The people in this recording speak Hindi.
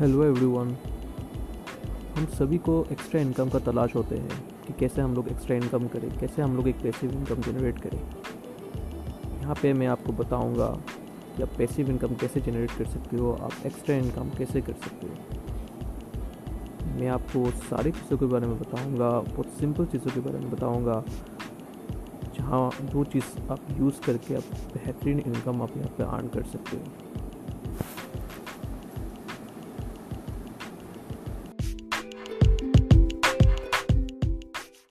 हेलो एवरीवन हम सभी को एक्स्ट्रा इनकम का तलाश होते हैं कि कैसे हम लोग एक्स्ट्रा इनकम करें, कैसे हम लोग एक पैसिव इनकम जनरेट करें। यहाँ पे मैं आपको बताऊँगा कि आप पैसिव इनकम कैसे जनरेट कर सकते हो, आप एक्स्ट्रा इनकम कैसे कर सकते हो। मैं आपको सारी चीज़ों के बारे में बताऊँगा, बहुत सिंपल चीज़ों के बारे में बताऊँगा, जहाँ जो चीज़ आप यूज़ करके आप बेहतरीन इनकम आप यहाँ पे अर्न कर सकते हो।